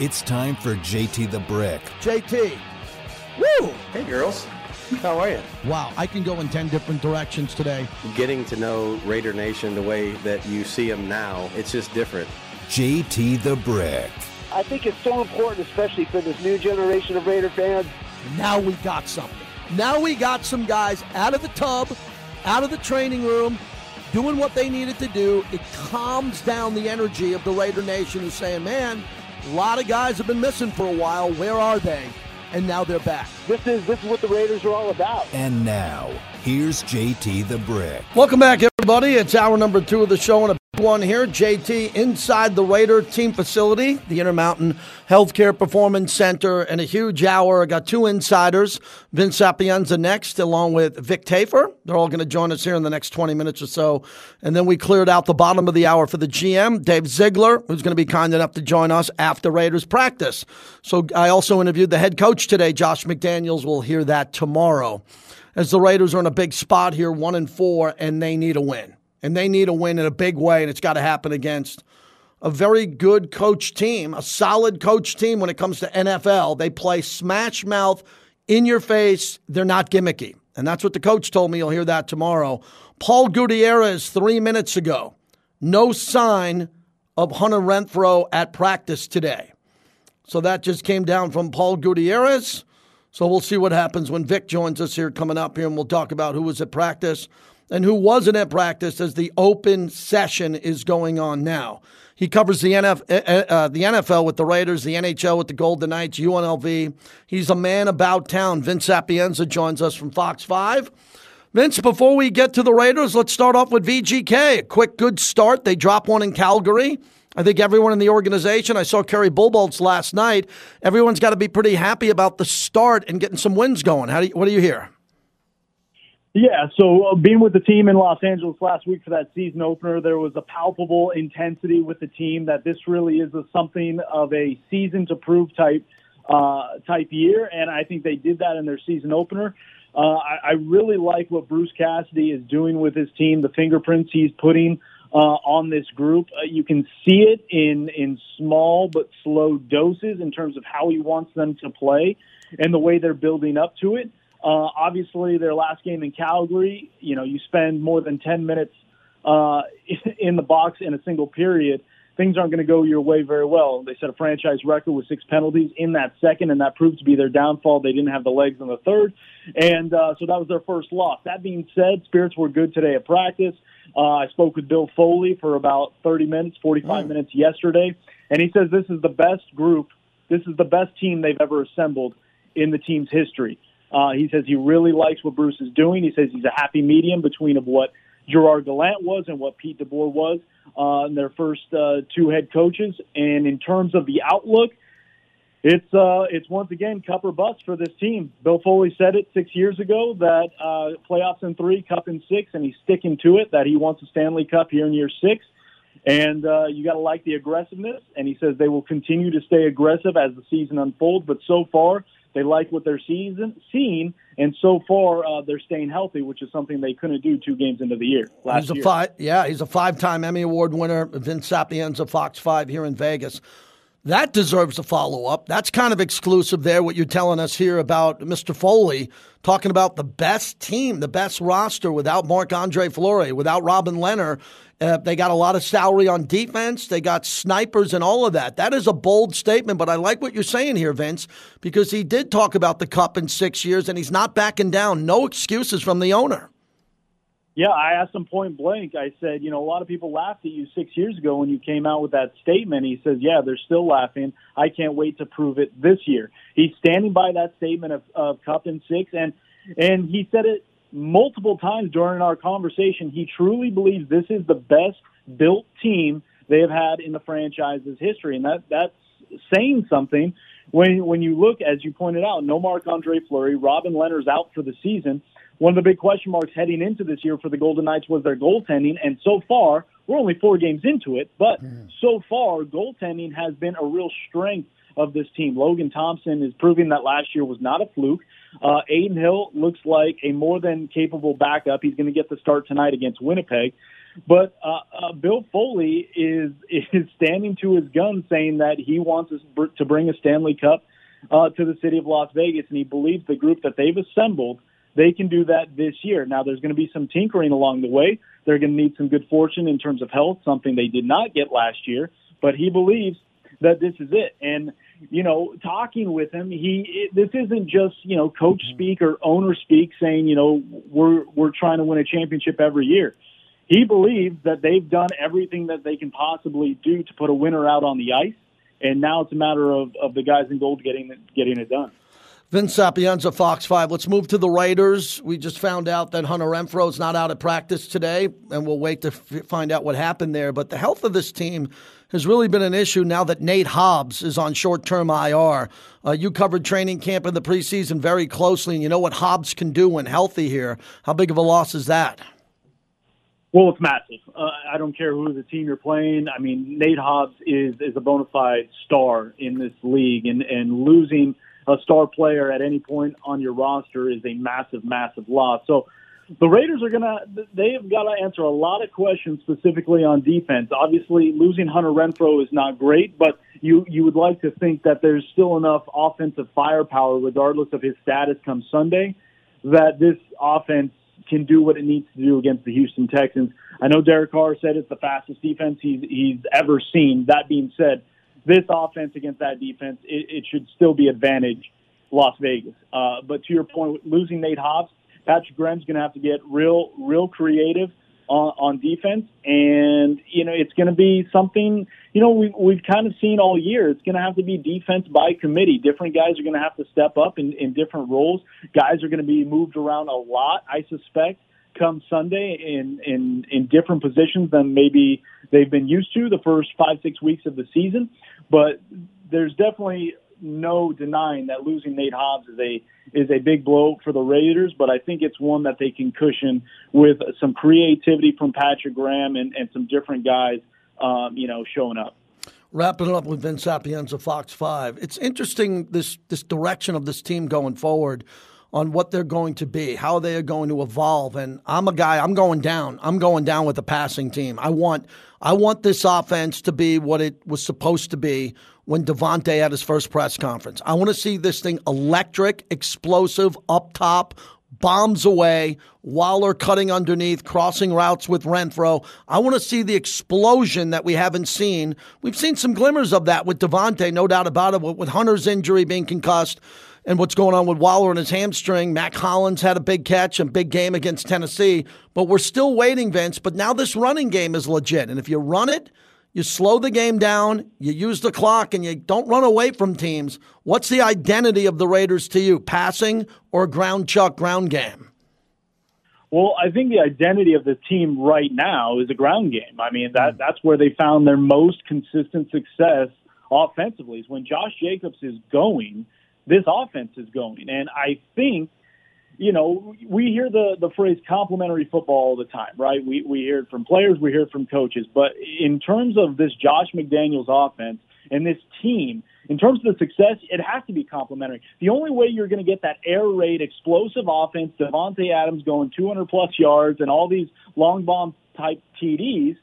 It's time for JT the Brick. JT. Woo! Hey, girls. How are you? Wow, I can go in 10 different directions today. Getting to know Raider Nation the way that you see them now, it's just different. JT the Brick. I think it's so important, especially for this new generation of Raider fans. Now we got something. Now we got some guys out of the tub, out of the training room, doing what they needed to do. It calms down the energy of the Raider Nation who's saying, man, a lot of guys have been missing for a while. Where are they? And now they're back. This is this is what the Raiders are all about. And now, here's JT the Brick. Welcome back, everybody. It's hour number two of the show, and a big one here. JT inside the Raider team facility, the Intermountain Healthcare Performance Center, and a huge hour. I got two insiders, Vince Sapienza next, along with Vic Tafur. They're all going to join us here in the next 20 minutes or so. And then we cleared out the bottom of the hour for the GM, Dave Ziegler, who's going to be kind enough to join us after Raiders practice. So I also interviewed the head coach today, Josh McDaniels. We'll hear that tomorrow as the Raiders are in a big spot here, one and four, and they need a win. And they need a win in a big way, and it's got to happen against a very good coach team, a solid coach team when it comes to NFL. They play smash mouth, in your face. They're not gimmicky. And that's what the coach told me. You'll hear that tomorrow. Paul Gutierrez, three minutes ago, no sign of Hunter Renfrow at practice today. So that just came down from Paul Gutierrez. So we'll see what happens when Vic joins us here coming up here, and we'll talk about who was at practice and who wasn't at practice as the open session is going on now. He covers the, NF, uh, uh, the NFL with the Raiders, the NHL with the Golden Knights, UNLV. He's a man about town. Vince Sapienza joins us from Fox 5. Vince, before we get to the Raiders, let's start off with VGK. A quick, good start. They drop one in Calgary. I think everyone in the organization, I saw Kerry Bubolz last night. Everyone's got to be pretty happy about the start and getting some wins going. How do you, what do you hear? Yeah, so uh, being with the team in Los Angeles last week for that season opener, there was a palpable intensity with the team that this really is a, something of a season to prove type uh, type year, and I think they did that in their season opener. Uh, I, I really like what Bruce Cassidy is doing with his team, the fingerprints he's putting uh, on this group. Uh, you can see it in in small but slow doses in terms of how he wants them to play and the way they're building up to it. Uh, obviously, their last game in Calgary, you know, you spend more than 10 minutes uh, in the box in a single period. Things aren't going to go your way very well. They set a franchise record with six penalties in that second, and that proved to be their downfall. They didn't have the legs in the third, and uh, so that was their first loss. That being said, spirits were good today at practice. Uh, I spoke with Bill Foley for about 30 minutes, 45 mm. minutes yesterday, and he says this is the best group, this is the best team they've ever assembled in the team's history. Uh, he says he really likes what Bruce is doing. He says he's a happy medium between of what Gerard Gallant was and what Pete DeBoer was uh, in their first uh, two head coaches. And in terms of the outlook, it's uh, it's once again cup or bust for this team. Bill Foley said it six years ago that uh, playoffs in three, cup in six, and he's sticking to it. That he wants a Stanley Cup here in year six. And uh, you got to like the aggressiveness. And he says they will continue to stay aggressive as the season unfolds. But so far, they like what they're season, seeing, and so far uh, they're staying healthy, which is something they couldn't do two games into the year last he's a year. Five, yeah, he's a five-time Emmy Award winner, Vince Sapienza, Fox 5 here in Vegas. That deserves a follow up. That's kind of exclusive there, what you're telling us here about Mr. Foley, talking about the best team, the best roster without Marc Andre Fleury, without Robin Lehner. Uh, they got a lot of salary on defense. They got snipers and all of that. That is a bold statement, but I like what you're saying here, Vince, because he did talk about the cup in six years and he's not backing down. No excuses from the owner. Yeah, I asked him point blank. I said, you know, a lot of people laughed at you six years ago when you came out with that statement. He says, yeah, they're still laughing. I can't wait to prove it this year. He's standing by that statement of, of cup in six, and and he said it multiple times during our conversation. He truly believes this is the best built team they have had in the franchise's history, and that that's saying something. When when you look, as you pointed out, no Marc Andre Fleury, Robin Lehner's out for the season. One of the big question marks heading into this year for the Golden Knights was their goaltending, and so far we're only four games into it, but mm. so far goaltending has been a real strength of this team. Logan Thompson is proving that last year was not a fluke. Uh, Adin Hill looks like a more than capable backup. He's going to get the start tonight against Winnipeg. But uh, uh, Bill Foley is is standing to his gun, saying that he wants to bring a Stanley Cup uh, to the city of Las Vegas, and he believes the group that they've assembled they can do that this year. Now, there's going to be some tinkering along the way. They're going to need some good fortune in terms of health, something they did not get last year. But he believes that this is it. And you know, talking with him, he it, this isn't just you know coach mm-hmm. speak or owner speak saying you know we're we're trying to win a championship every year. He believes that they've done everything that they can possibly do to put a winner out on the ice, and now it's a matter of, of the guys in gold getting getting it done. Vince Sapienza, Fox 5. Let's move to the Raiders. We just found out that Hunter Renfrow is not out at practice today, and we'll wait to f- find out what happened there. But the health of this team has really been an issue now that Nate Hobbs is on short term IR. Uh, you covered training camp in the preseason very closely, and you know what Hobbs can do when healthy here. How big of a loss is that? Well, it's massive. Uh, I don't care who the team you're playing. I mean, Nate Hobbs is is a bona fide star in this league, and and losing a star player at any point on your roster is a massive, massive loss. So the Raiders are going to, they have got to answer a lot of questions specifically on defense. Obviously, losing Hunter Renfrow is not great, but you, you would like to think that there's still enough offensive firepower, regardless of his status come Sunday, that this offense can do what it needs to do against the Houston Texans. I know Derek Carr said it's the fastest defense he's, he's ever seen. That being said, this offense against that defense, it, it should still be advantage Las Vegas. Uh, but to your point, losing Nate Hobbs, Patrick Graham's going to have to get real, real creative on, on defense, and you know it's going to be something. You know we, we've kind of seen all year. It's going to have to be defense by committee. Different guys are going to have to step up in, in different roles. Guys are going to be moved around a lot, I suspect come Sunday in, in, in different positions than maybe they've been used to the first five, six weeks of the season. But there's definitely no denying that losing Nate Hobbs is a is a big blow for the Raiders, but I think it's one that they can cushion with some creativity from Patrick Graham and, and some different guys, um, you know, showing up. Wrapping it up with Vince Sapienza, Fox Five. It's interesting this this direction of this team going forward on what they're going to be, how they are going to evolve. And I'm a guy, I'm going down. I'm going down with the passing team. I want I want this offense to be what it was supposed to be when Davante had his first press conference. I want to see this thing electric, explosive, up top, bombs away, Waller cutting underneath, crossing routes with Renfrow. I want to see the explosion that we haven't seen. We've seen some glimmers of that with Davante, no doubt about it, with Hunter's injury being concussed and what's going on with Waller and his hamstring. Mack Hollins had a big catch and big game against Tennessee, but we're still waiting, Vince. But now this running game is legit. And if you run it, you slow the game down, you use the clock, and you don't run away from teams. What's the identity of the Raiders to you, passing or ground chuck, ground game? Well, I think the identity of the team right now is a ground game. I mean, that that's where they found their most consistent success offensively. Is when Josh Jacobs is going, this offense is going. And I think, you know, we hear the, the phrase complementary football all the time, right? We, we hear it from players, we hear it from coaches. But in terms of this Josh McDaniels offense and this team, in terms of the success, it has to be complementary. The only way you're going to get that air raid, explosive offense, Davante Adams going 200 plus yards, and all these long bomb type TDs,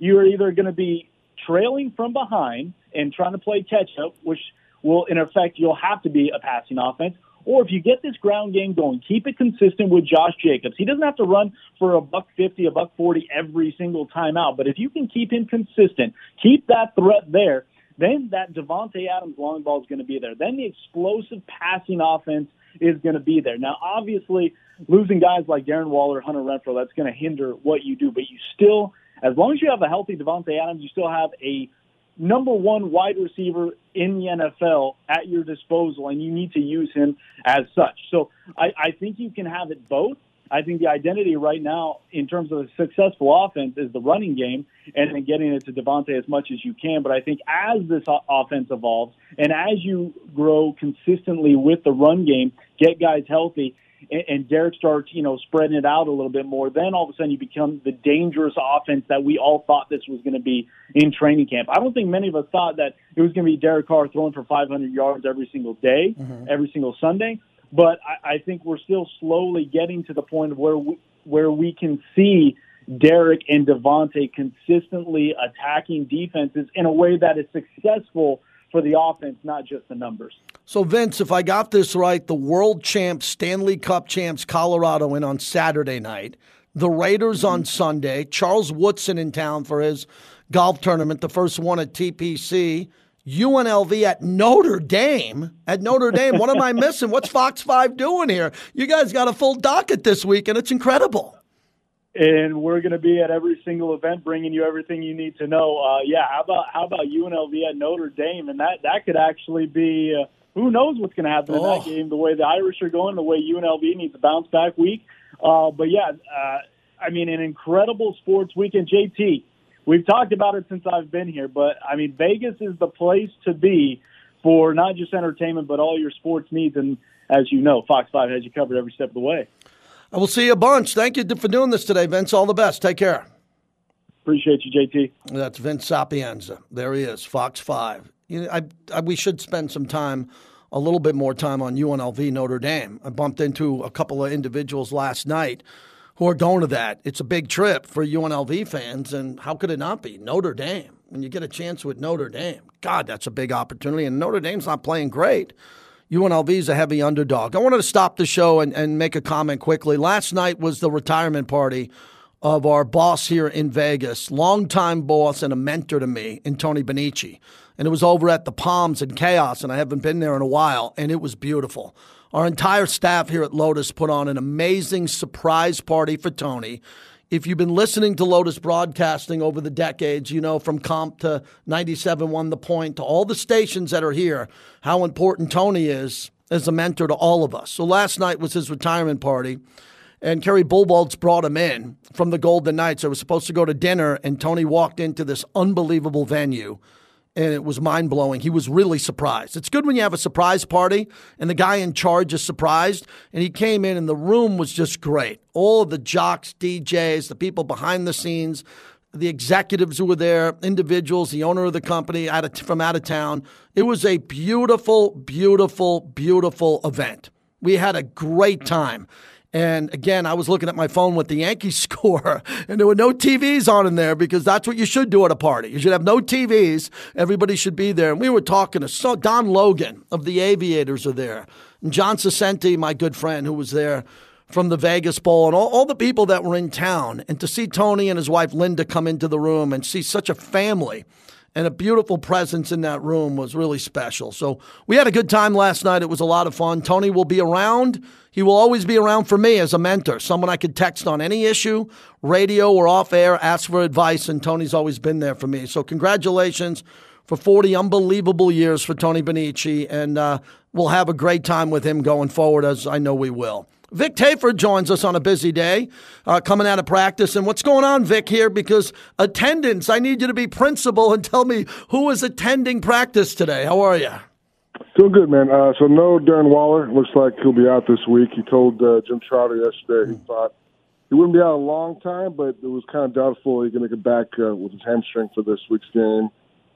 you're either going to be trailing from behind and trying to play catch up, which well, in effect, you'll have to be a passing offense. Or if you get this ground game going, keep it consistent with Josh Jacobs. He doesn't have to run for a buck fifty, a buck forty every single time out. But if you can keep him consistent, keep that threat there, then that Davante Adams long ball is going to be there. Then the explosive passing offense is going to be there. Now, obviously, losing guys like Darren Waller, Hunter Renfrow, that's going to hinder what you do. But you still, as long as you have a healthy Davante Adams, you still have a number one wide receiver in the NFL at your disposal, and you need to use him as such. So I, I think you can have it both. I think the identity right now, in terms of a successful offense, is the running game and then getting it to Davante as much as you can. But I think as this offense evolves and as you grow consistently with the run game, get guys healthy, and, and Derek starts, you know, spreading it out a little bit more, then all of a sudden you become the dangerous offense that we all thought this was going to be in training camp. I don't think many of us thought that it was going to be Derek Carr throwing for 500 yards every single day, mm-hmm. every single Sunday. But I, I think we're still slowly getting to the point of where we, where we can see Derek and Davante consistently attacking defenses in a way that is successful for the offense, not just the numbers. So, Vince, if I got this right, the world champs, Stanley Cup champs, Colorado in on Saturday night, the Raiders on Sunday, Charles Woodson in town for his golf tournament, the first one at TPC. UNLV at Notre Dame. At Notre Dame, what am I missing? What's Fox 5 doing here? You guys got a full docket this week, and it's incredible. And we're going to be at every single event, bringing you everything you need to know. Uh, yeah, how about how about UNLV at Notre Dame? And that that could actually be. Uh, who knows what's going to happen oh. in that oh. game? The way the Irish are going, the way UNLV needs a bounce back week. Uh, but yeah, uh, I mean, an incredible sports weekend. JT, we've talked about it since I've been here, but I mean, Vegas is the place to be for not just entertainment, but all your sports needs. And as you know, Fox 5 has you covered every step of the way. I will see you a bunch. Thank you for doing this today, Vince. All the best. Take care. Appreciate you, JT. That's Vince Sapienza. There he is, Fox 5. You know, I, I, we should spend some time, a little bit more time on UNLV Notre Dame. I bumped into a couple of individuals last night who are going to that. It's a big trip for UNLV fans, and how could it not be? Notre Dame. When you get a chance with Notre Dame, God, that's a big opportunity. And Notre Dame's not playing great. UNLV is a heavy underdog. I wanted to stop the show and, and make a comment quickly. Last night was the retirement party of our boss here in Vegas, longtime boss and a mentor to me in Tony Bonnici. And it was over at the Palms in Kaos, and I haven't been there in a while, and it was beautiful. Our entire staff here at Lotus put on an amazing surprise party for Tony. If you've been listening to Lotus Broadcasting over the decades, you know from KOMP to 97.1 The Point to all the stations that are here, how important Tony is as a mentor to all of us. So last night was his retirement party, and Kerry Bubolz brought him in from the Golden Knights. I was supposed to go to dinner, and Tony walked into this unbelievable venue and it was mind blowing. He was really surprised. It's good when you have a surprise party and the guy in charge is surprised. And he came in and the room was just great. All of the jocks, DJs, the people behind the scenes, the executives who were there, individuals, the owner of the company out of, from out of town. It was a beautiful, beautiful, beautiful event. We had a great time. And again, I was looking at my phone with the Yankees score, and there were no TVs on in there because that's what you should do at a party. You should have no TVs. Everybody should be there. And we were talking to so Don Logan of the Aviators are there, and John Saccenti, my good friend, who was there from the Vegas Bowl, and all, all the people that were in town. And to see Tony and his wife Linda come into the room and see such a family and a beautiful presence in that room was really special. So we had a good time last night. It was a lot of fun. Tony will be around. He will always be around for me as a mentor, someone I could text on any issue, radio or off air, ask for advice, and Tony's always been there for me. So congratulations for 40 unbelievable years for Tony Bonnici, and uh, we'll have a great time with him going forward, as I know we will. Vic Tafur joins us on a busy day, uh, coming out of practice. And what's going on, Vic, here? Because attendance, I need you to be principal and tell me who is attending practice today. How are you? Doing good, man. Uh, so no Darren Waller. Looks like he'll be out this week. He told uh, Jim Trotter yesterday he thought he wouldn't be out a long time, but it was kind of doubtful he could make it back uh, with his hamstring for this week's game.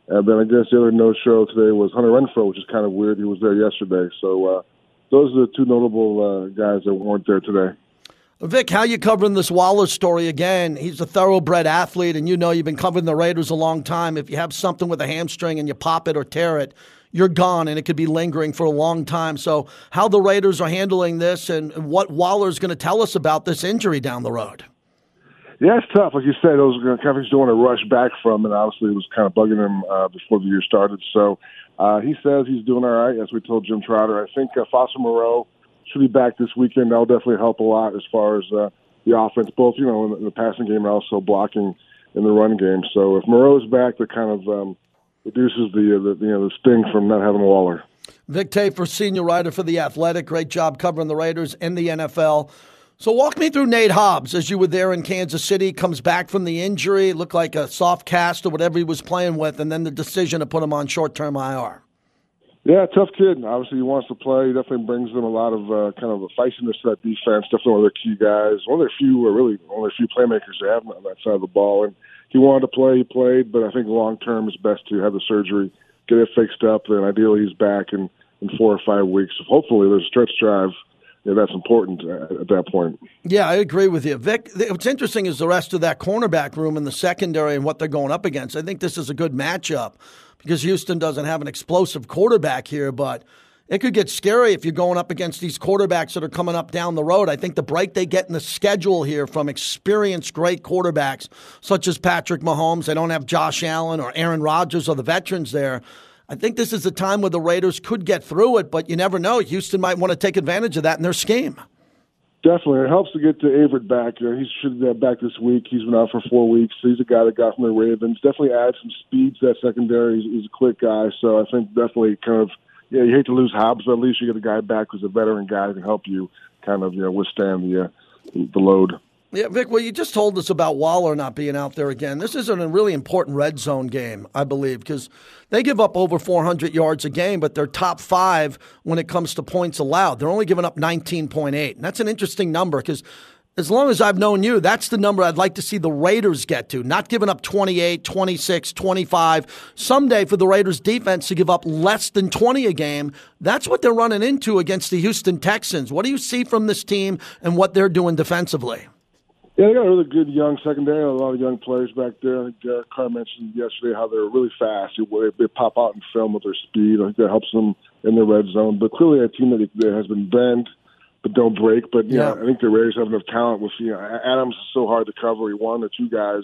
And then I guess the other no-show today was Hunter Renfrow, which is kind of weird. He was there yesterday, so uh, those are the two notable uh, guys that weren't there today. Vic, how you covering this Waller story again? He's a thoroughbred athlete, and you know you've been covering the Raiders a long time. If you have something with a hamstring and you pop it or tear it, you're gone, and it could be lingering for a long time. So, how the Raiders are handling this, and what Waller's going to tell us about this injury down the road? Yeah, it's tough. Like you said, those companies don't want to rush back from, and obviously it was kind of bugging him uh, before the year started. So uh, he says he's doing all right, as we told Jim Trotter. I think uh, Foster Moreau should be back this weekend. That'll definitely help a lot as far as uh, the offense, both you know in the, in the passing game and also blocking in the run game. So if Moreau's back, that kind of um, reduces the, uh, the you know the sting from not having a Waller. Vic Tafur, senior writer for the Athletic, great job covering the Raiders and the NFL. So walk me through Nate Hobbs as you were there in Kansas City. Comes back from the injury, looked like a soft cast or whatever he was playing with, and then the decision to put him on short term IR. Yeah, tough kid. Obviously, he wants to play. He definitely brings them a lot of uh, kind of a feistiness to that defense. Definitely one of their key guys. One of their few, or really of their few playmakers they have on that side of the ball. And he wanted to play. He played, but I think long term it's best to have the surgery, get it fixed up, and ideally he's back in in four or five weeks. Hopefully, there's a stretch drive know, that's important at, at that point. Yeah, I agree with you. Vic, what's interesting is the rest of that cornerback room in the secondary and what they're going up against. I think this is a good matchup because Houston doesn't have an explosive quarterback here, but it could get scary if you're going up against these quarterbacks that are coming up down the road. I think the break they get in the schedule here from experienced great quarterbacks such as Patrick Mahomes, they don't have Josh Allen or Aaron Rodgers or the veterans there. I think this is a time where the Raiders could get through it, but you never know. Houston might want to take advantage of that in their scheme. Definitely, it helps to get to Averett back. You know, he should be back this week. He's been out for four weeks. He's a guy that got from the Ravens. Definitely adds some speed to that secondary. He's, he's a quick guy, so I think definitely kind of yeah. You hate to lose Hobbs, but at least you get a guy back who's a veteran guy who can help you kind of you know withstand the uh, the load. Yeah, Vic, well, you just told us about Waller not being out there again. This is a really important red zone game, I believe, because they give up over 400 yards a game, but they're top five when it comes to points allowed. They're only giving up 19.8. And that's an interesting number because as long as I've known you, that's the number I'd like to see the Raiders get to, not giving up 28, 26, 25. Someday for the Raiders defense to give up less than 20 a game, that's what they're running into against the Houston Texans. What do you see from this team and what they're doing defensively? Yeah, they got a really good young secondary, a lot of young players back there. I think Derek Carr mentioned yesterday how they're really fast. They, they pop out in film with their speed. I think that helps them in the red zone. But clearly, a team that, that has been bend but don't break. But yeah, I think the Raiders have enough talent. With you know, Adams is so hard to cover. He one or two guys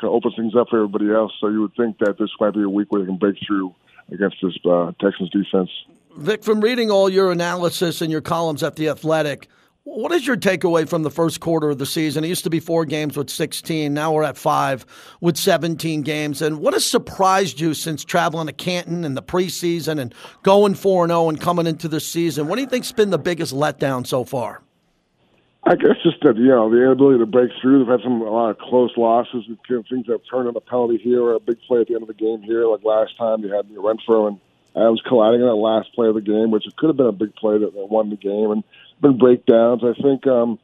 kind of open things up for everybody else. So you would think that this might be a week where they can break through against this uh, Texans defense. Vic, from reading all your analysis and your columns at the Athletic what is your takeaway from the first quarter of the season? It used to be four games with 16. Now we're at five with 17 games. And what has surprised you since traveling to Canton in the preseason and going 4 0 and coming into the season? What do you think's been the biggest letdown so far? I guess just that you know the inability to break through. They've had some a lot of close losses. We've seen Things that have turned on a penalty here or a big play at the end of the game here. Like last time, you had Renfrow and Adams colliding in that last play of the game, which it could have been a big play that won the game. And been breakdowns. I think um,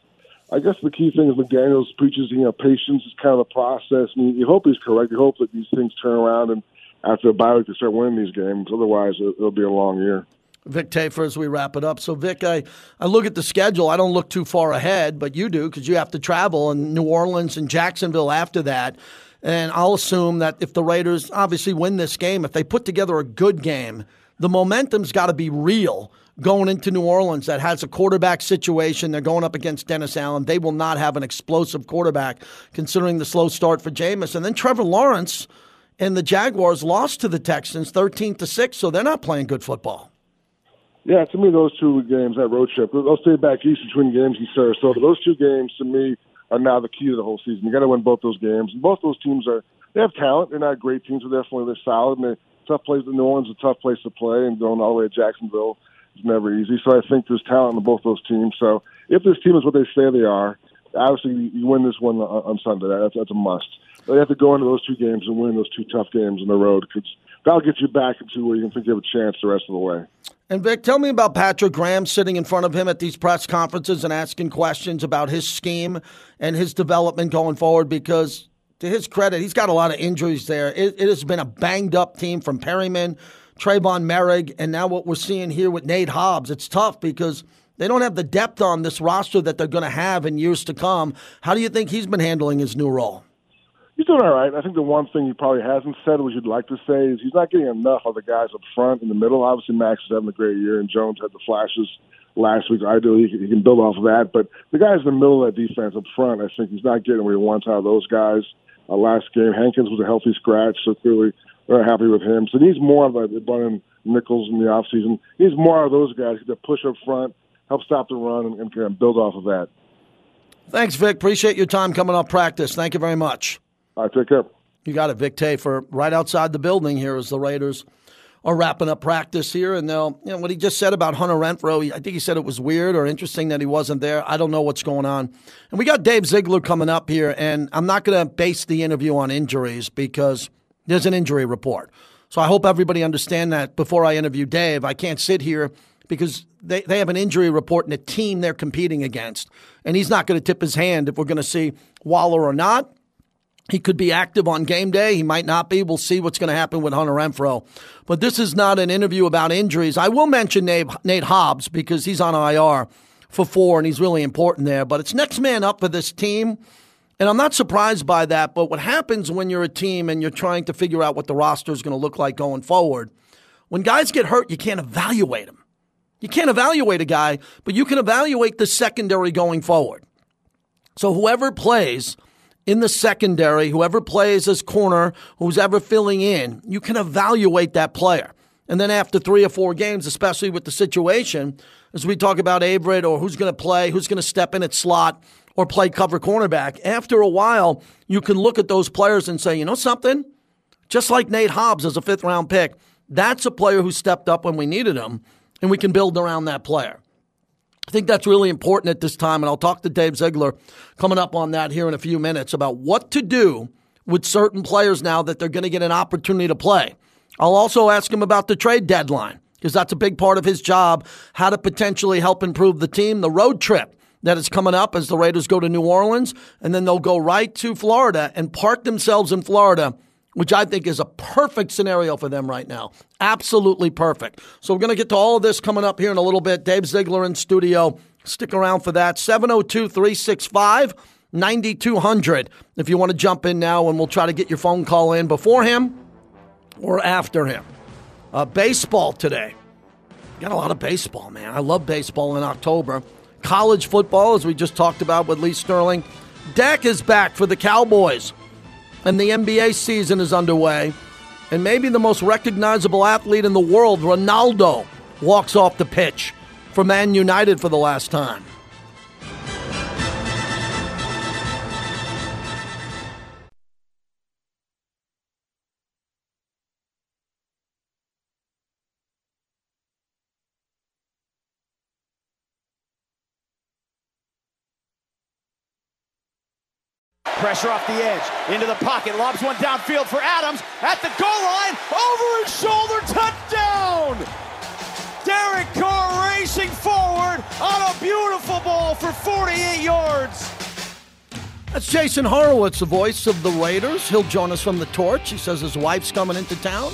I guess the key thing is McDaniels preaches you know patience is kind of the process. Mean, you hope he's correct. You hope that these things turn around and after a bye week they start winning these games. Otherwise, it'll be a long year. Vic Tafur as we wrap it up. So, Vic, I, I look at the schedule. I don't look too far ahead, but you do because you have to travel in New Orleans and Jacksonville after that. And I'll assume that if the Raiders obviously win this game, if they put together a good game, the momentum's got to be real going into New Orleans that has a quarterback situation. They're going up against Dennis Allen. They will not have an explosive quarterback considering the slow start for Jameis. And then Trevor Lawrence and the Jaguars lost to the Texans 13 to 6, so they're not playing good football. Yeah, to me, those two games, that road trip, they'll stay back east between games in Sarasota. Those two games, to me, are now the key to the whole season. You got to win both those games. Both those teams are, they have talent. They're not great teams, but definitely they're solid. And they're tough place. New Orleans is a tough place to play, and going all the way to Jacksonville it's never easy. So I think there's talent in both those teams. So if this team is what they say they are, obviously you win this one on Sunday. That's, that's a must. But you have to go into those two games and win those two tough games in the road because that'll get you back into where you can think you have a chance the rest of the way. And Vic, tell me about Patrick Graham sitting in front of him at these press conferences and asking questions about his scheme and his development going forward because to his credit, he's got a lot of injuries there. It, it has been a banged up team from Perriman Tre'von Moehrig, and now what we're seeing here with Nate Hobbs. It's tough because they don't have the depth on this roster that they're going to have in years to come. How do you think he's been handling his new role? He's doing all right. I think the one thing he probably hasn't said, which you'd like to say, is he's not getting enough of the guys up front in the middle. Obviously, Max is having a great year, and Jones had the flashes last week. Ideally, he can build off of that. But the guys in the middle of that defense up front, I think he's not getting what he wants out of those guys. Uh, last game, Hankins was a healthy scratch, so clearly they're happy with him. So he's more of a Bunning Nichols in the offseason. He's more of those guys that push up front, help stop the run, and, and kind of build off of that. Thanks, Vic. Appreciate your time coming off practice. Thank you very much. All right, take care. You got it, Vic Tafur right outside the building here as the Raiders are wrapping up practice here. And they'll, you know, what he just said about Hunter Renfrow, I think he said it was weird or interesting that he wasn't there. I don't know what's going on. And we got Dave Ziegler coming up here, and I'm not going to base the interview on injuries because there's an injury report. So I hope everybody understand that before I interview Dave. I can't sit here because they, they have an injury report and a team they're competing against. And he's not going to tip his hand if we're going to see Waller or not. He could be active on game day. He might not be. We'll see what's going to happen with Hunter Renfrow. But this is not an interview about injuries. I will mention Nate, Nate Hobbs because he's on IR for four, and he's really important there. But it's next man up for this team. And I'm not surprised by that. But what happens when you're a team and you're trying to figure out what the roster is going to look like going forward, when guys get hurt, you can't evaluate them. You can't evaluate a guy, but you can evaluate the secondary going forward. So whoever plays in the secondary, whoever plays as corner, who's ever filling in, you can evaluate that player. And then after three or four games, especially with the situation, as we talk about Averett or who's going to play, who's going to step in at slot or play cover cornerback, after a while, you can look at those players and say, you know something? Just like Nate Hobbs as a fifth round pick, that's a player who stepped up when we needed him, and we can build around that player. I think that's really important at this time, and I'll talk to Dave Ziegler coming up on that here in a few minutes about what to do with certain players now that they're going to get an opportunity to play. I'll also ask him about the trade deadline because that's a big part of his job, how to potentially help improve the team, the road trip that is coming up as the Raiders go to New Orleans, and then they'll go right to Florida and park themselves in Florida, which I think is a perfect scenario for them right now. Absolutely perfect. So we're going to get to all of this coming up here in a little bit. Dave Ziegler in studio. Stick around for that. 702 365 9200 if you want to jump in now, and we'll try to get your phone call in before him or after him. Uh, baseball today. Got a lot of baseball, man. I love baseball in October. College football, as we just talked about with Lee Sterling. Dak is back for the Cowboys, and the NBA season is underway. And maybe the most recognizable athlete in the world, Ronaldo, walks off the pitch for Man United for the last time. Pressure off the edge, into the pocket, lobs one downfield for Adams at the goal line, over his shoulder, touchdown! Derek Carr racing forward on a beautiful ball for 48 yards. That's Jason Horowitz, the voice of the Raiders. He'll join us from the torch. He says his wife's coming into town,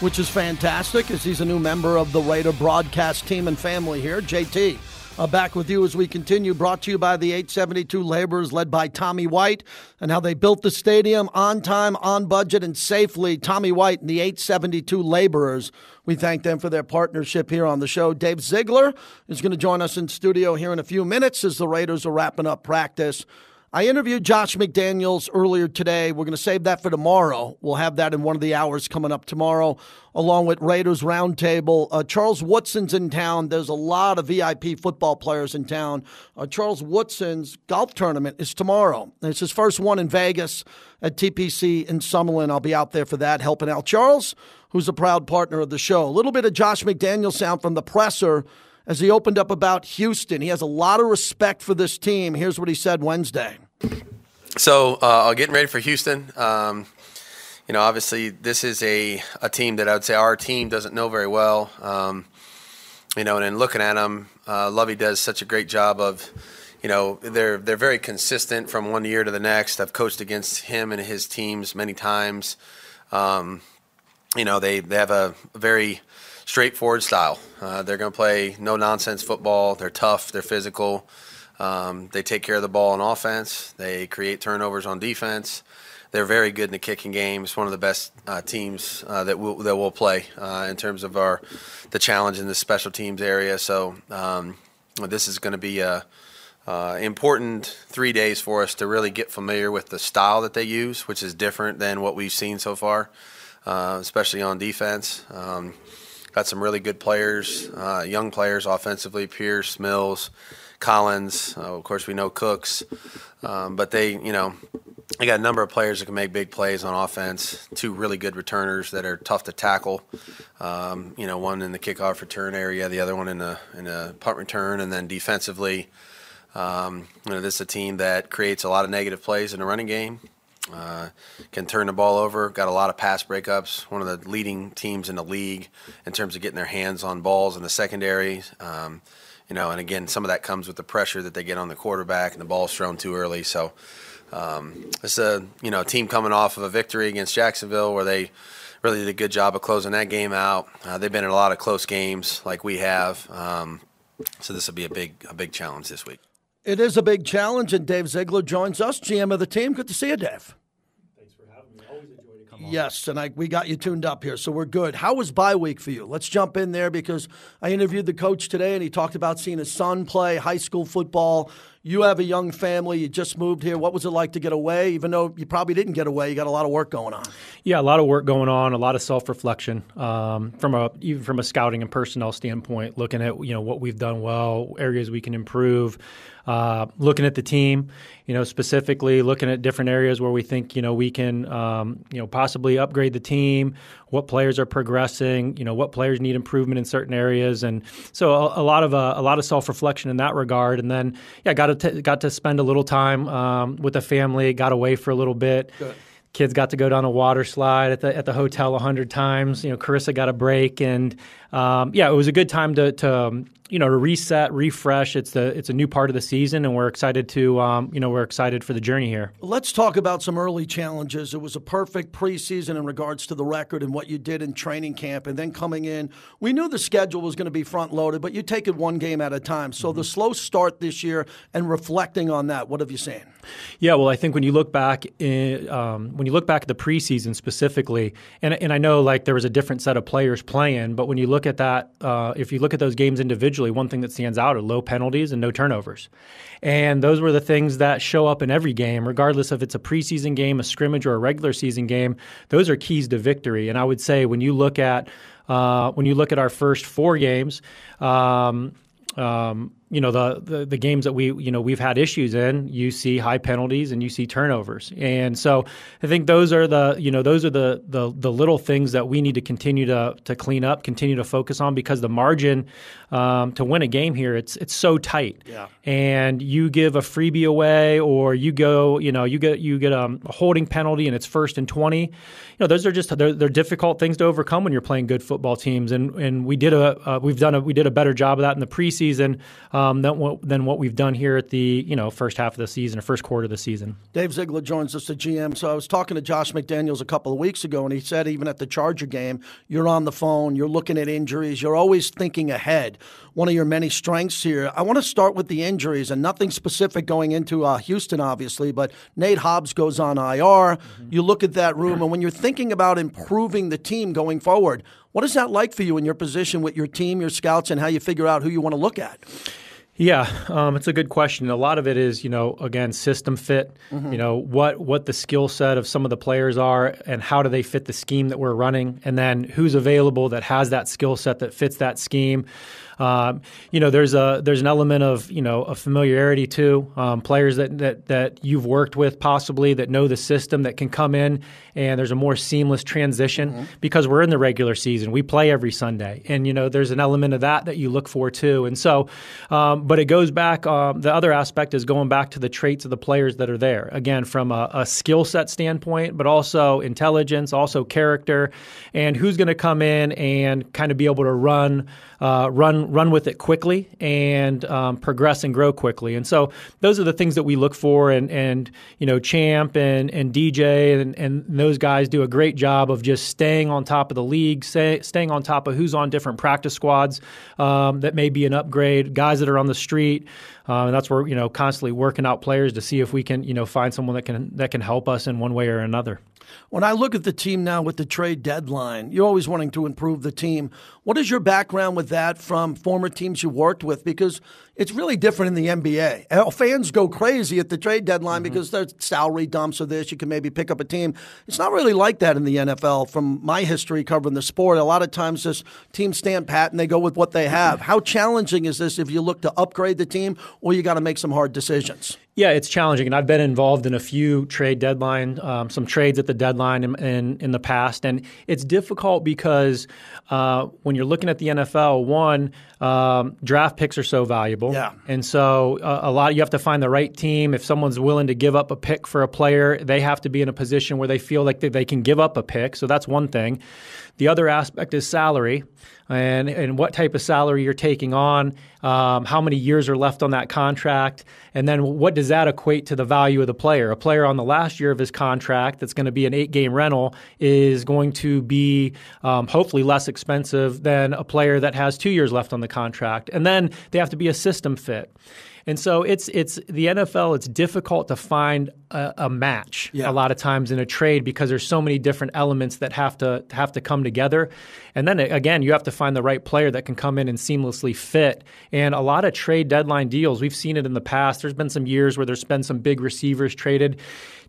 which is fantastic as he's a new member of the Raider broadcast team and family here. JT, uh, back with you as we continue. Brought to you by the 872 Laborers, led by Tommy White, and how they built the stadium on time, on budget, and safely. Tommy White and the 872 Laborers. We thank them for their partnership here on the show. Dave Ziegler is going to join us in studio here in a few minutes as the Raiders are wrapping up practice. I interviewed Josh McDaniels earlier today. We're going to save that for tomorrow. We'll have that in one of the hours coming up tomorrow, along with Raiders Roundtable. Uh, Charles Woodson's in town. There's a lot of VIP football players in town. Uh, Charles Woodson's golf tournament is tomorrow. It's his first one in Vegas at TPC in Summerlin. I'll be out there for that, helping out Charles, who's a proud partner of the show. A little bit of Josh McDaniels sound from the presser as he opened up about Houston. He has a lot of respect for this team. Here's what he said Wednesday. So, uh, getting ready for Houston. Um, you know, obviously, this is a, a team that I would say our team doesn't know very well. Um, you know, and in looking at them, uh, Lovie does such a great job of, you know, they're they're very consistent from one year to the next. I've coached against him and his teams many times. Um, you know, they, they have a very straightforward style. Uh, they're going to play no nonsense football. They're tough. They're physical. Um, they take care of the ball on offense. They create turnovers on defense. They're very good in the kicking game. It's one of the best uh, teams uh, that we'll, that we'll play uh, in terms of our the challenge in the special teams area. So um, this is going to be a uh, important three days for us to really get familiar with the style that they use, which is different than what we've seen so far, uh, especially on defense. Um, got some really good players, uh, young players offensively, Pierce, Mills, Collins. Uh, of course, we know Cooks, um, but they, you know, they got a number of players that can make big plays on offense. Two really good returners that are tough to tackle. Um, you know, one in the kickoff return area, the other one in a in a punt return, and then defensively, um, you know, this is a team that creates a lot of negative plays in the running game. Uh, can turn the ball over. Got a lot of pass breakups. One of the leading teams in the league in terms of getting their hands on balls in the secondary. Um, you know, and again, some of that comes with the pressure that they get on the quarterback and the ball's thrown too early. So um, it's a you know team coming off of a victory against Jacksonville where they really did a good job of closing that game out. Uh, they've been in a lot of close games like we have. Um, So this will be a big a big challenge this week. It is a big challenge, and Dave Ziegler joins us, GM of the team. Good to see you, Dave. Yes, and I, we got you tuned up here, so we're good. How was bye week for you? Let's jump in there because I interviewed the coach today, and he talked about seeing his son play high school football. You have a young family. You just moved here. What was it like to get away? Even though you probably didn't get away, you got a lot of work going on. Yeah, a lot of work going on, a lot of self reflection um, from a even from a scouting and personnel standpoint. Looking at you know what we've done well, areas we can improve. Uh, looking at the team, you know, specifically looking at different areas where we think, you know, we can, um, you know, possibly upgrade the team, what players are progressing, you know, what players need improvement in certain areas, and so a, a lot of uh, a lot of self reflection in that regard. And then, yeah, got to t- got to spend a little time um, with the family, got away for a little bit. Good kids got to go down a water slide at the at the hotel a hundred times. You know, Carissa got a break, and um, yeah, it was a good time to to um, you know to reset, refresh. It's the it's a new part of the season, and we're excited to um, you know we're excited for the journey here. Let's talk about some early challenges. It was a perfect preseason in regards to the record and what you did in training camp, and then coming in, we knew the schedule was going to be front loaded, but you take it one game at a time. So mm-hmm. the slow start this year, and reflecting on that, what have you seen? Yeah, well, I think when you look back in, um, when you look back at the preseason specifically, and and I know like there was a different set of players playing, but when you look at that, uh, if you look at those games individually one thing that stands out are low penalties and no turnovers. And those were the things that show up in every game, regardless if it's a preseason game, a scrimmage, or a regular season game. Those are keys to victory. And I would say when you look at uh, when you look at our first four games, um, um, you know the, the, the games that we you know we've had issues in you see high penalties and you see turnovers. And so I think those are the you know those are the the, the little things that we need to continue to to clean up continue to focus on because the margin um, to win a game here it's it's so tight. Yeah. and you give a freebie away or you go you know you get you get a holding penalty and it's first and 20 you know those are just they're, they're difficult things to overcome when you're playing good football teams. And and we did a uh, we've done a we did a better job of that in the preseason um, than what than what we've done here at the you know first half of the season or first quarter of the season. Dave Ziegler joins us, the GM. So I was talking to Josh McDaniels a couple of weeks ago, and he said even at the Charger game, you're on the phone, you're looking at injuries, you're always thinking ahead. One of your many strengths here. I want to start with the injuries, and nothing specific going into uh, Houston, obviously, but Nate Hobbs goes on IR. Mm-hmm. You look at that room, and when you're thinking about improving the team going forward, what is that like for you in your position with your team, your scouts, and how you figure out who you want to look at? Yeah, um, it's a good question. A lot of it is, you know, again, system fit. Mm-hmm. You know, what what the skill set of some of the players are, and how do they fit the scheme that we're running, and then who's available that has that skill set that fits that scheme. Um, you know, there's a there's an element of you know a familiarity too. Um, players that, that that you've worked with possibly that know the system that can come in and there's a more seamless transition mm-hmm. because we're in the regular season. We play every Sunday, and you know there's an element of that that you look for too. And so, um, but it goes back. Um, the other aspect is going back to the traits of the players that are there. Again, from a, a skill set standpoint, but also intelligence, also character, and who's going to come in and kind of be able to run uh, run run with it quickly and um, progress and grow quickly. And so those are the things that we look for. And and you know Champ and and DJ and and those guys do a great job of just staying on top of the league, staying on top of who's on different practice squads um, that may be an upgrade, guys that are on the street. Um, and that's where you know constantly working out players to see if we can you know find someone that can that can help us in one way or another. When I look at the team now with the trade deadline, you're always wanting to improve the team. What is your background with that from former teams you worked with? Because it's really different in the NBA. Fans go crazy at the trade deadline mm-hmm. because there's salary dumps or this. You can maybe pick up a team. It's not really like that in the NFL. From my history covering the sport, a lot of times this teams stand pat and they go with what they have. How challenging is this if you look to upgrade the team or you got to make some hard decisions? Yeah, it's challenging, and I've been involved in a few trade deadline, um, some trades at the deadline in, in, in, the past, and it's difficult because uh, when you're looking at the NFL, one um, draft picks are so valuable, yeah, and so uh, a lot you have to find the right team. If someone's willing to give up a pick for a player, they have to be in a position where they feel like they, they can give up a pick. So that's one thing. The other aspect is salary and, and what type of salary you're taking on, um, how many years are left on that contract, and then what does that equate to the value of the player? A player on the last year of his contract that's going to be an eight game rental is going to be um, hopefully less expensive than a player that has two years left on the contract. And then they have to be a system fit. And so it's it's the NFL. It's difficult to find a, a match Yeah. a lot of times in a trade because there's so many different elements that have to have to come together. And then again, you have to find the right player that can come in and seamlessly fit. And a lot of trade deadline deals, we've seen it in the past. There's been some years where there's been some big receivers traded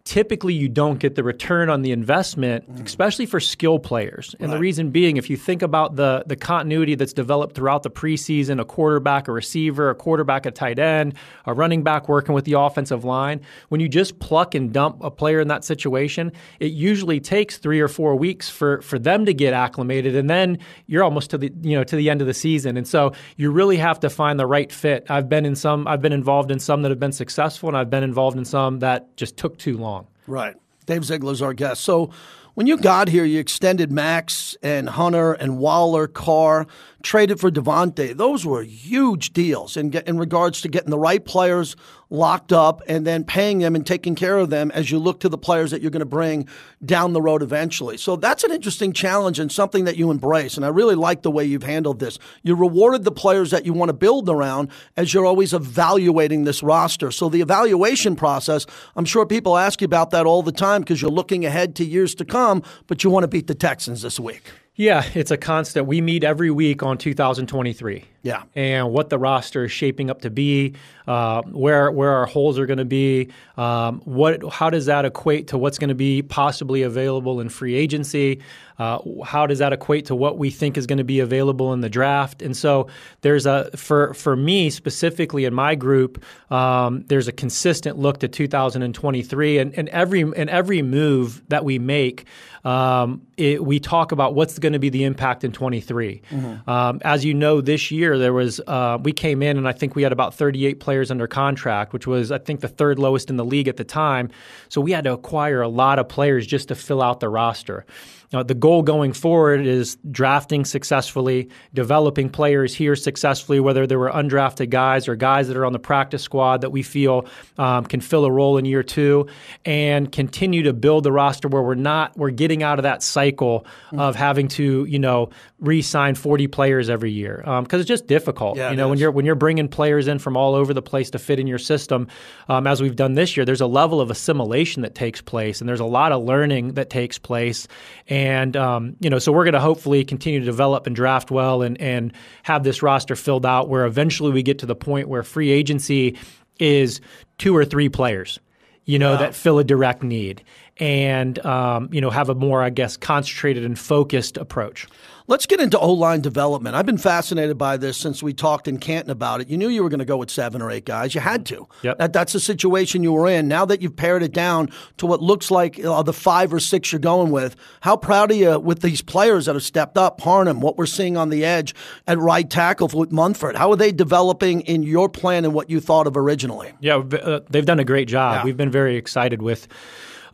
typically you don't get the return on the investment, mm. especially for skill players. And the reason being, if you think about the the continuity that's developed throughout the preseason, a quarterback, a receiver, a quarterback, a tight end, a running back working with the offensive line, when you just pluck and dump a player in that situation, it usually takes three or four weeks for for them to get acclimated, and then you're almost to the you know to the end of the season. And so you really have to find the right fit. I've been in some, I've been involved in some that have been successful, and I've been involved in some that just took too long. Right. Dave Ziegler's our guest. So when you got here, you extended Max and Hunter and Waller, Carr, traded for Davante. Those were huge deals in, in regards to getting the right players locked up and then paying them and taking care of them as you look to the players that you're going to bring down the road eventually. So that's an interesting challenge and something that you embrace. And I really like the way you've handled this. You rewarded the players that you want to build around as you're always evaluating this roster. So the evaluation process, I'm sure people ask you about that all the time because you're looking ahead to years to come, but you want to beat the Texans this week. Yeah, it's a constant. We meet every week on 2023. Yeah. and what the roster is shaping up to be, uh, where where our holes are going to be, um, what how does that equate to what's going to be possibly available in free agency? Uh, how does that equate to what we think is going to be available in the draft? And so there's a for for me specifically in my group, um, there's a consistent look to 2023, and, and every and every move that we make, um, it, we talk about what's going to be the impact in 23. Um, as you know, this year there was uh, we came in and I think we had about 38 players under contract, which was I think the third lowest in the league at the time. So we had to acquire a lot of players just to fill out the roster. Uh, the goal going forward is drafting successfully, developing players here successfully, whether they were undrafted guys or guys that are on the practice squad that we feel um, can fill a role in year two, and continue to build the roster where we're not we're getting out of that cycle of having to you know re-sign 40 players every year because it's just difficult. Yeah, you know when you're when you're bringing players in from all over the place to fit in your system, um, as we've done this year, there's a level of assimilation that takes place, and there's a lot of learning that takes place. And um, you know, so we're going to hopefully continue to develop and draft well, and and have this roster filled out where eventually we get to the point where free agency is two or three players, you know, that fill a direct need, and um, you know have a more, I guess, concentrated and focused approach. Let's get into O line development. I've been fascinated by this since we talked in Canton about it. You knew you were going to go with seven or eight guys. You had to. Yep. That, that's the situation you were in. Now that you've pared it down to what looks like uh, the five or six you're going with, how proud are you with these players that have stepped up? Parham, what we're seeing on the edge at right tackle with Munford. How are they developing in your plan and what you thought of originally? Yeah, uh, they've done a great job. Yeah. We've been very excited with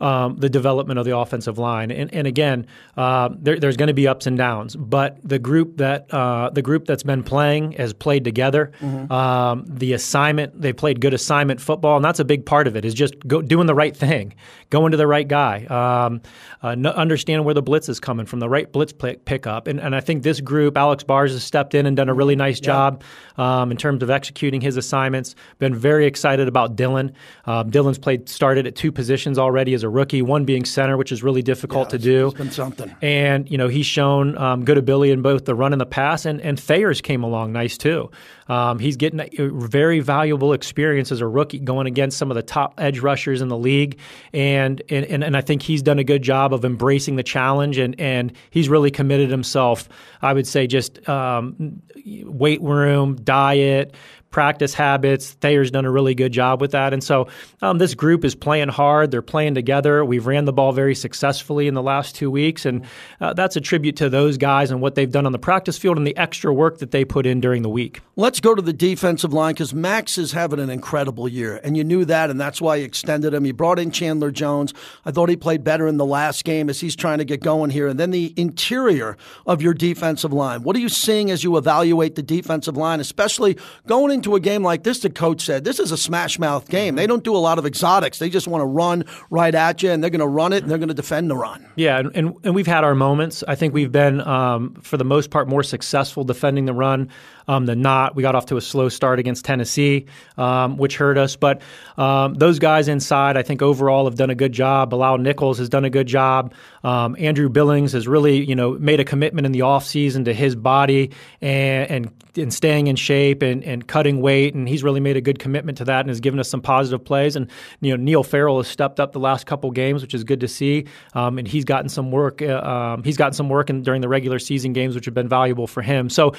um, the development of the offensive line. And, and again, uh, there, there's going to be ups and downs, but the group that uh, the group that's been playing has played together. Um, the assignment they played good assignment football, and that's a big part of it. Is just go, doing the right thing, going to the right guy, um, uh, understanding where the blitz is coming from, the right blitz pick, pickup. And, and I think this group, Alex Bars has stepped in and done a really nice job um, in terms of executing his assignments. Been very excited about Dylan. Um, Dylan's played started at two positions already as a rookie, one being center, which is really difficult to do. It's been something. And you know he's shown um, good ability in both the run and the pass, and and Thayer's came along nice too. Um, he's getting a very valuable experience as a rookie going against some of the top edge rushers in the league, and and and, and I think he's done a good job of embracing the challenge, and and he's really committed himself. I would say just um, weight room, diet practice habits. Thayer's done a really good job with that. And so um, this group is playing hard. They're playing together. We've ran the ball very successfully in the last two weeks. And uh, that's a tribute to those guys and what they've done on the practice field and the extra work that they put in during the week. Let's go to the defensive line because Max is having an incredible year, and you knew that, and that's why you extended him. You brought in Chandler Jones. I thought he played better in the last game as he's trying to get going here. And then the interior of your defensive line. What are you seeing as you evaluate the defensive line, especially going into a game like this, the coach said, this is a smash mouth game. They don't do a lot of exotics. They just want to run right at you, and they're going to run it, and they're going to defend the run. Yeah, and, and, and we've had our moments. I think we've been, um, for the most part, more successful defending the run um, than not. We got off to a slow start against Tennessee, um, which hurt us. But um, those guys inside, I think overall have done a good job. Bilal Nichols has done a good job. Um, Andrew Billings has really, you know, made a commitment in the offseason to his body and, and, and staying in shape and, and cutting weight, and he's really made a good commitment to that and has given us some positive plays. And you know, Neil Farrell has stepped up the last couple games, which is good to see. Um, and he's gotten some work. Uh, um, he's gotten some work in, during the regular season games, which have been valuable for him. So,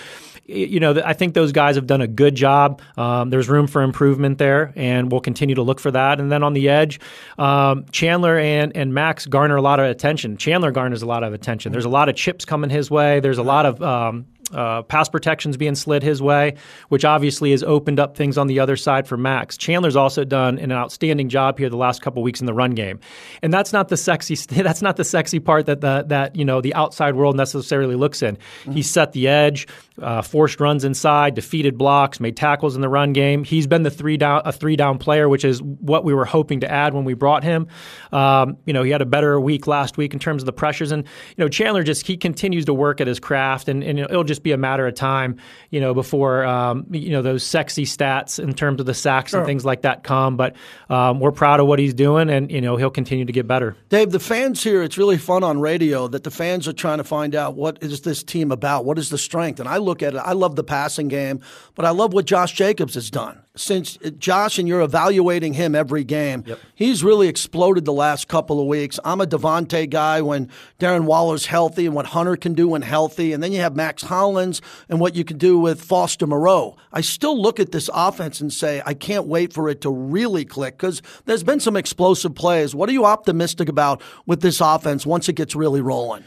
you know, I think those guys have done a good job. Um, there's room for improvement there, and we'll continue to look for that. And then on the edge, um, Chandler and and Max garner a lot of attention. Chandler garners a lot of attention. There's a lot of chips coming his way. There's a lot of um, uh, pass protections being slid his way, which obviously has opened up things on the other side for Max. Chandler's also done an outstanding job here the last couple weeks in the run game, and that's not the sexy. That's not the sexy part that the that you know the outside world necessarily looks in. Mm-hmm. He set the edge, uh, forced runs inside, defeated blocks, made tackles in the run game. He's been the three down a three down player, which is what we were hoping to add when we brought him. Um, you know, he had a better week last week in terms of the pressures, and you know Chandler just he continues to work at his craft, and, and it'll just be a matter of time, you know, before um, you know those sexy stats in terms of the sacks sure. and things like that come. But um, we're proud of what he's doing, and you know he'll continue to get better. Dave, the fans here, it's really fun on radio that the fans are trying to find out what is this team about, what is the strength, and I look at it. I love the passing game, but I love what Josh Jacobs has done since Josh and you're evaluating him every game, yep. he's really exploded the last couple of weeks. I'm a Davante guy when Darren Waller's healthy and what Hunter can do when healthy, and then you have Mack Hollins and what you can do with Foster Moreau. I still look at this offense and say I can't wait for it to really click because there's been some explosive plays. What are you optimistic about with this offense once it gets really rolling?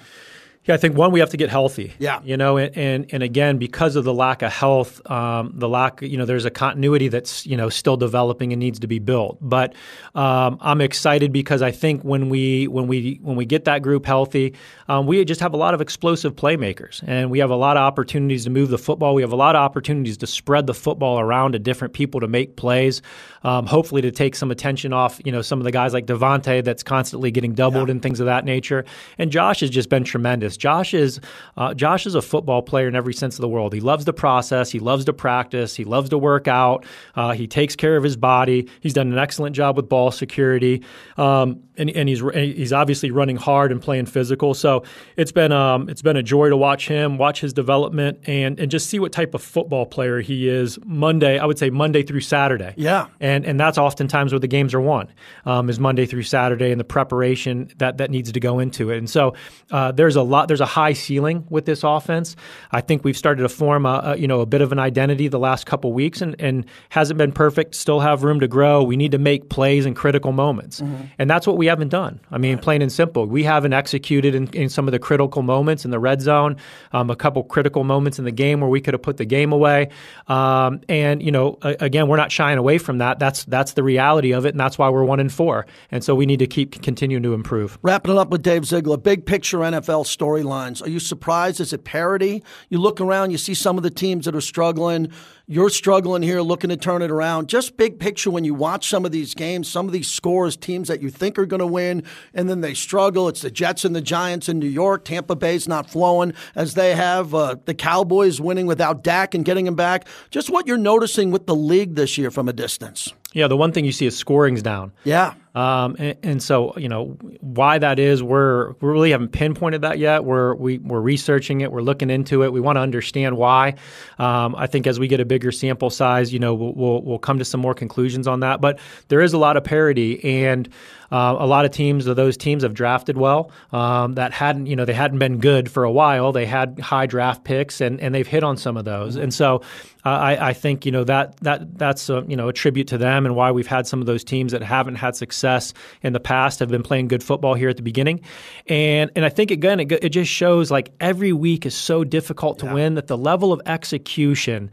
Yeah, I think one we have to get healthy. Yeah, you know, and and, and again because of the lack of health, um, the lack, you know, there's a continuity that's you know still developing and needs to be built. But um, I'm excited because I think when we when we when we get that group healthy, um, we just have a lot of explosive playmakers, and we have a lot of opportunities to move the football. We have a lot of opportunities to spread the football around to different people to make plays. Um, hopefully, to take some attention off, you know, some of the guys like Davante that's constantly getting doubled yeah. and things of that nature. And Josh has just been tremendous. Josh is uh, Josh is a football player in every sense of the world. He loves the process. He loves to practice. He loves to work out. Uh, he takes care of his body. He's done an excellent job with ball security, um, and, and, he's he's obviously running hard and playing physical. So it's been um, it's been a joy to watch him, watch his development, and and just see what type of football player he is. Monday, I would say Monday through Saturday. Yeah, and and that's oftentimes where the games are won um, is Monday through Saturday, and the preparation that that needs to go into it. And so uh, there's a lot there's a high ceiling with this offense. I think we've started to form a, a you know a bit of an identity the last couple weeks, and, and hasn't been perfect. Still have room to grow. We need to make plays in critical moments, mm-hmm. and that's what we haven't done. I mean, plain and simple, we haven't executed in, in some of the critical moments in the red zone. Um, a couple critical moments in the game where we could have put the game away, um, and you know, again, we're not shying away from that. That's that's the reality of it, and that's why we're one in four. And so we need to keep continuing to improve. Wrapping it up with Dave Ziegler, big picture NFL storylines? Are you surprised? Is it parity? You look around, you see some of the teams that are struggling. You're struggling here, looking to turn it around. Just big picture when you watch some of these games, some of these scores, teams that you think are going to win, and then they struggle. It's the Jets and the Giants in New York. Tampa Bay's not flowing as they have. Uh, the Cowboys winning without Dak and getting him back. Just what you're noticing with the league this year from a distance. Yeah, the one thing you see is scoring's down. Yeah. Um, and, and, so, you know, why that is, we're we really haven't pinpointed that yet. We're we, we're researching it. We're looking into it. We want to understand why. Um, I think as we get a bigger sample size, you know, we'll, we'll, we'll come to some more conclusions on that. But there is a lot of parity, and uh, a lot of teams, of those teams, have drafted well. Um, that hadn't, you know, they hadn't been good for a while. They had high draft picks, and, and they've hit on some of those. And so, I, I think you know that that that's a, you know a tribute to them and why we've had some of those teams that haven't had success in the past have been playing good football here at the beginning, and and I think again it, it just shows like every week is so difficult to yeah. win that the level of execution,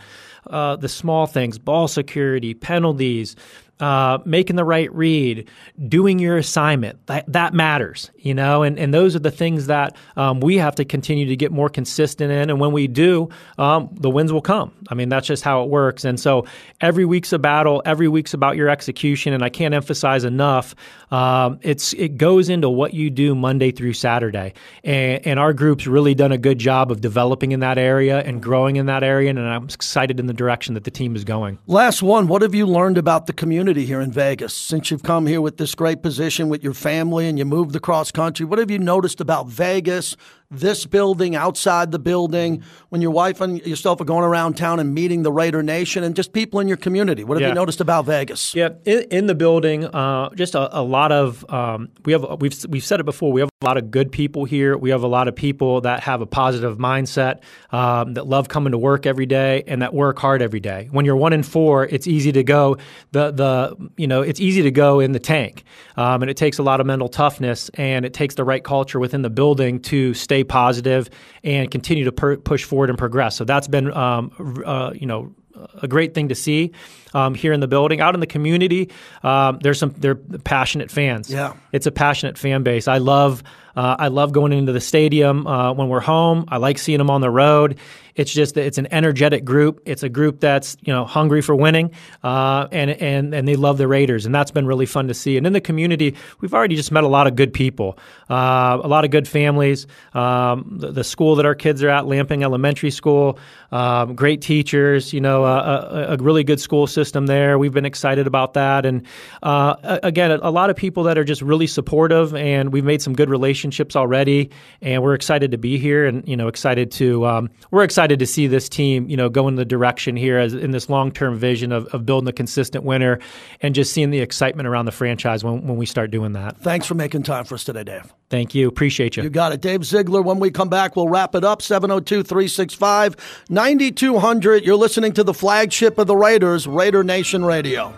uh, the small things, ball security, penalties uh, making the right read, doing your assignment. That, that matters, you know, and, and those are the things that um, we have to continue to get more consistent in. And when we do, um, the wins will come. I mean, that's just how it works. And so every week's a battle, every week's about your execution. And I can't emphasize enough, um, it's it goes into what you do Monday through Saturday. And, and our group's really done a good job of developing in that area and growing in that area. And I'm excited in the direction that the team is going. Last one, what have you learned about the community? Community here in Vegas since you've come here with this great position with your family and you moved across country? What have you noticed about Vegas, this building, outside the building, when your wife and yourself are going around town and meeting the Raider Nation and just people in your community? What have yeah. you noticed about Vegas? Yeah, in, in the building, uh, just a, a, lot of um, we have we've we've said it before. We have a lot of good people here. We have a lot of people that have a positive mindset, um, that love coming to work every day, and that work hard every day. When you're one in four, it's easy to go the the you know it's easy to go in the tank, um, and it takes a lot of mental toughness, and it takes the right culture within the building to stay stay positive and continue to per- push forward and progress. So that's been, um, uh, you know, a great thing to see um, here in the building. Out in the community, um, there's some they're passionate fans. Yeah, it's a passionate fan base. I love uh, I love going into the stadium uh, when we're home. I like seeing them on the road. It's just that it's an energetic group. It's a group that's you know hungry for winning, uh, and and and they love the Raiders, and that's been really fun to see. And in the community, we've already just met a lot of good people, uh, a lot of good families. Um, the, the, school that our kids are at, Lamping Elementary School, um, great teachers. You know, a, a, really good school system there. We've been excited about that, and uh, again, a, lot of people that are just really supportive, and we've made some good relationships already, and we're excited to be here, and you know, excited to um, we're excited excited to see this team, you know, go in the direction here as in this long term vision of, of building a consistent winner and just seeing the excitement around the franchise when, when we start doing that. Thanks for making time for us today, Dave. Thank you. Appreciate you. You got it. Dave Ziegler. When we come back, we'll wrap it up. 702 365 9200. You're listening to the flagship of the Raiders, Raider Nation Radio.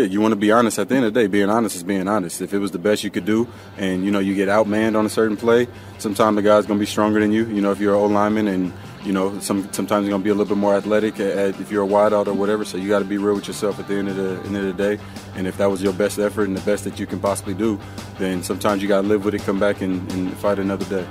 Yeah, you want to be honest. At the end of the day, being honest is being honest. If it was the best you could do, and you know you get outmanned on a certain play, sometimes the guy's gonna be stronger than you. You know, if you're an lineman, and you know some sometimes you're gonna be a little bit more athletic at, at, if you're a wideout or whatever. So you got to be real with yourself at the end of the end of the day. And if that was your best effort and the best that you can possibly do, then sometimes you got to live with it, come back and, and fight another day.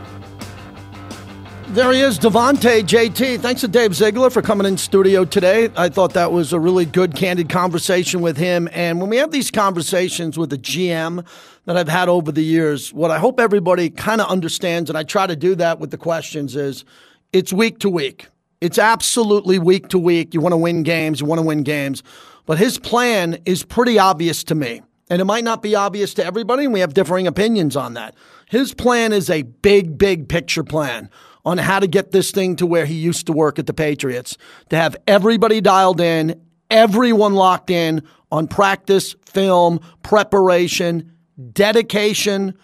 There he is, Davante JT. Thanks to Dave Ziegler for coming in studio today. I thought that was a really good, candid conversation with him. And when we have these conversations with the GM that I've had over the years, what I hope everybody kind of understands, and I try to do that with the questions, is it's week to week. It's absolutely week to week. You want to win games, you want to win games. But his plan is pretty obvious to me. And it might not be obvious to everybody, and we have differing opinions on that. His plan is a big, big picture plan on how to get this thing to where he used to work at the Patriots, to have everybody dialed in, everyone locked in on practice, film, preparation, dedication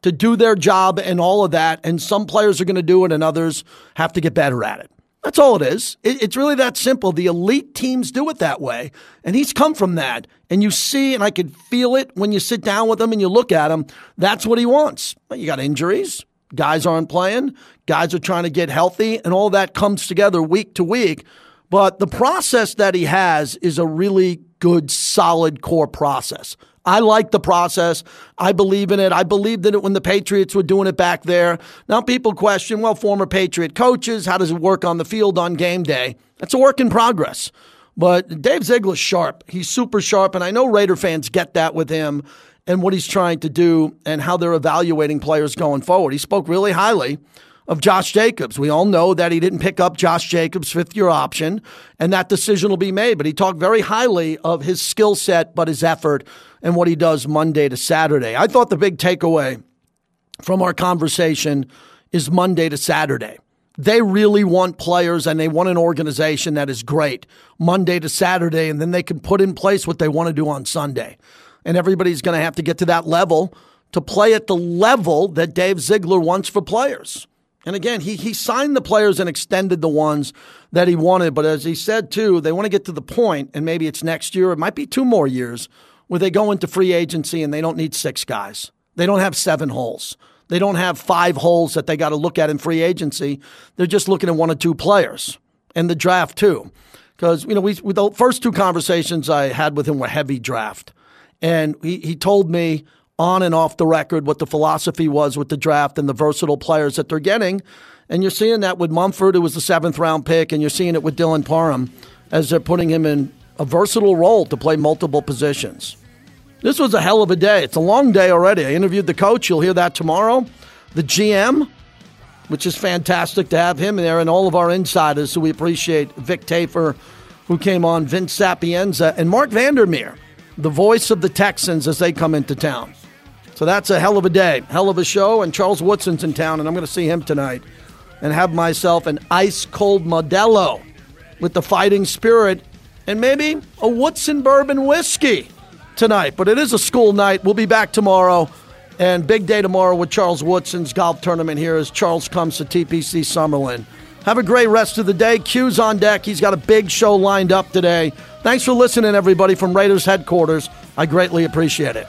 to do their job and all of that. And some players are going to do it and others have to get better at it. That's all it is. it's really that simple. The elite teams do it that way. And he's come from that. And you see, and I can feel it when you sit down with him and you look at him. That's what he wants. But You got injuries. Guys aren't playing, guys are trying to get healthy, and all that comes together week to week. But the process that he has is a really good, solid core process. I like the process. I believe in it. I believed in it when the Patriots were doing it back there. Now people question, well, former Patriot coaches, how does it work on the field on game day? That's a work in progress. But Dave Ziegler's sharp. He's super sharp, and I know Raider fans get that with him and what he's trying to do and how they're evaluating players going forward. He spoke really highly of Josh Jacobs. We all know that he didn't pick up Josh Jacobs' fifth year option, and that decision will be made. But he talked very highly of his skill set, but his effort and what he does Monday to Saturday. I thought the big takeaway from our conversation is Monday to Saturday. They really want players and they want an organization that is great Monday to Saturday, and then they can put in place what they want to do on Sunday and everybody's going to have to get to that level to play at the level that Dave Ziegler wants for players. And again, he, he signed the players and extended the ones that he wanted. But as he said, too, they want to get to the point, and maybe it's next year, it might be two more years, where they go into free agency and they don't need six guys. They don't have seven holes. They don't have five holes that they got to look at in free agency. They're just looking at one or two players and the draft, too. Because, you know, we, the first two conversations I had with him were heavy draft. And he, he told me on and off the record what the philosophy was with the draft and the versatile players that they're getting. And you're seeing that with Munford, who was the seventh round pick, and you're seeing it with Dylan Parham as they're putting him in a versatile role to play multiple positions. This was a hell of a day. It's a long day already. I interviewed the coach. You'll hear that tomorrow. The GM, which is fantastic to have him there, and all of our insiders. So we appreciate Vic Tafur, who came on, Vince Sapienza, and Marc Vandermeer, the voice of the Texans as they come into town. So that's a hell of a day, hell of a show. And Charles Woodson's in town, and I'm going to see him tonight and have myself an ice cold Modelo with the fighting spirit and maybe a Woodson bourbon whiskey tonight. But it is a school night. We'll be back tomorrow. And big day tomorrow with Charles Woodson's golf tournament here as Charles comes to TPC Summerlin. Have a great rest of the day. Q's on deck. He's got a big show lined up today. Thanks for listening, everybody, from Raiders headquarters. I greatly appreciate it.